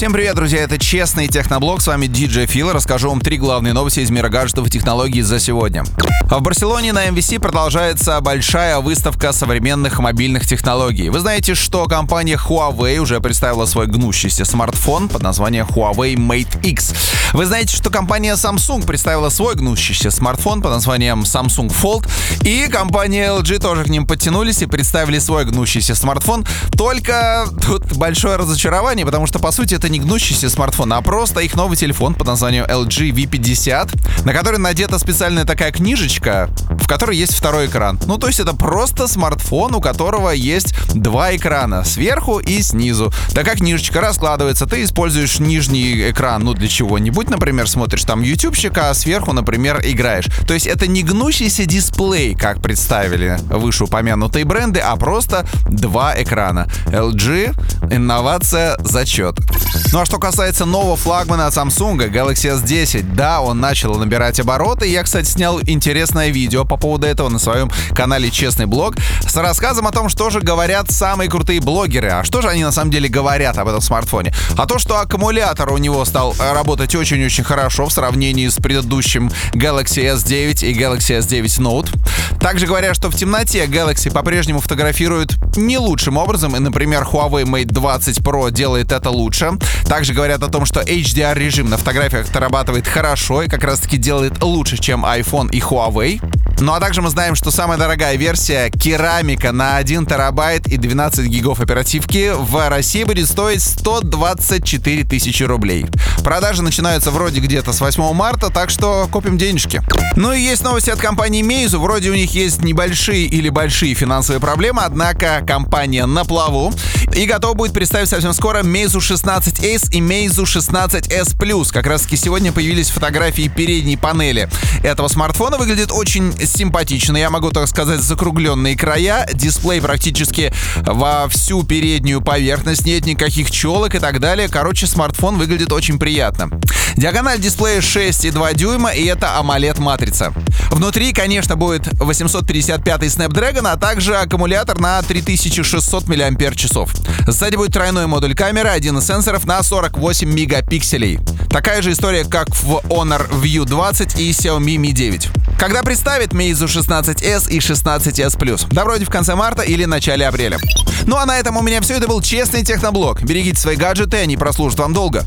Всем привет, друзья, это Честный Техноблог, с вами DJ Фил. Расскажу вам три главные новости из мира гаджетов и технологий за сегодня. В Барселоне на MVC продолжается большая выставка современных мобильных технологий. Вы знаете, что компания Huawei уже представила свой гнущийся смартфон под названием Huawei Mate X. Вы знаете, что компания Samsung представила свой гнущийся смартфон под названием Samsung Fold. И компания LG тоже к ним подтянулись и представили свой гнущийся смартфон. Только тут большое разочарование, потому что, по сути, это не гнущийся смартфон, а просто их новый телефон под названием LG V50, на который надета специальная такая книжечка, в которой есть второй экран. Ну, то есть это просто смартфон, у которого есть два экрана, сверху и снизу. Такая книжечка раскладывается, ты используешь нижний экран, ну, для чего-нибудь, например, смотришь там ютубчик, а сверху, например, играешь. То есть это не гнущийся дисплей, как представили вышеупомянутые бренды, а просто два экрана. LG, инновация, зачет. Ну а что касается нового флагмана от Samsung, Galaxy S10, да, он начал набирать обороты. Я, кстати, снял интересное видео по поводу этого на своем канале Честный блог с рассказом о том, что же говорят самые крутые блогеры. А что же они на самом деле говорят об этом смартфоне? А то, что аккумулятор у него стал работать очень-очень хорошо в сравнении с предыдущим Galaxy S9 и Galaxy S9 Note. Также говорят, что в темноте Galaxy по-прежнему фотографирует не лучшим образом, и, например, Huawei Mate 20 Pro делает это лучше. Также говорят о том, что HDR режим на фотографиях отрабатывает хорошо и как раз таки делает лучше, чем iPhone и Huawei. Ну а также мы знаем, что самая дорогая версия керамика на 1 терабайт и 12 гигов оперативки в России будет стоить 124 тысячи рублей. Продажи начинаются вроде где-то с 8 марта, так что копим денежки. Ну и есть новости от компании Meizu. Вроде у них есть небольшие или большие финансовые проблемы, однако компания на плаву и готова будет представить совсем скоро Meizu 16S и Meizu 16S Plus. Как раз таки сегодня появились фотографии передней панели этого смартфона. Выглядит очень симпатично. Я могу так сказать, закругленные края. Дисплей практически во всю переднюю поверхность. Нет никаких челок и так далее. Короче, смартфон выглядит очень приятно. Диагональ дисплея 6,2 дюйма и это AMOLED-матрица. Внутри, конечно, будет 855 Snapdragon, а также аккумулятор на 3600 мАч. Сзади будет тройной модуль камеры, один из сенсоров на 48 мегапикселей. Такая же история, как в Honor View 20 и Xiaomi Mi 9. Когда представит Meizu 16S и 16S Plus? Да вроде в конце марта или начале апреля. Ну а на этом у меня все. Это был честный техноблог. Берегите свои гаджеты, они прослужат вам долго.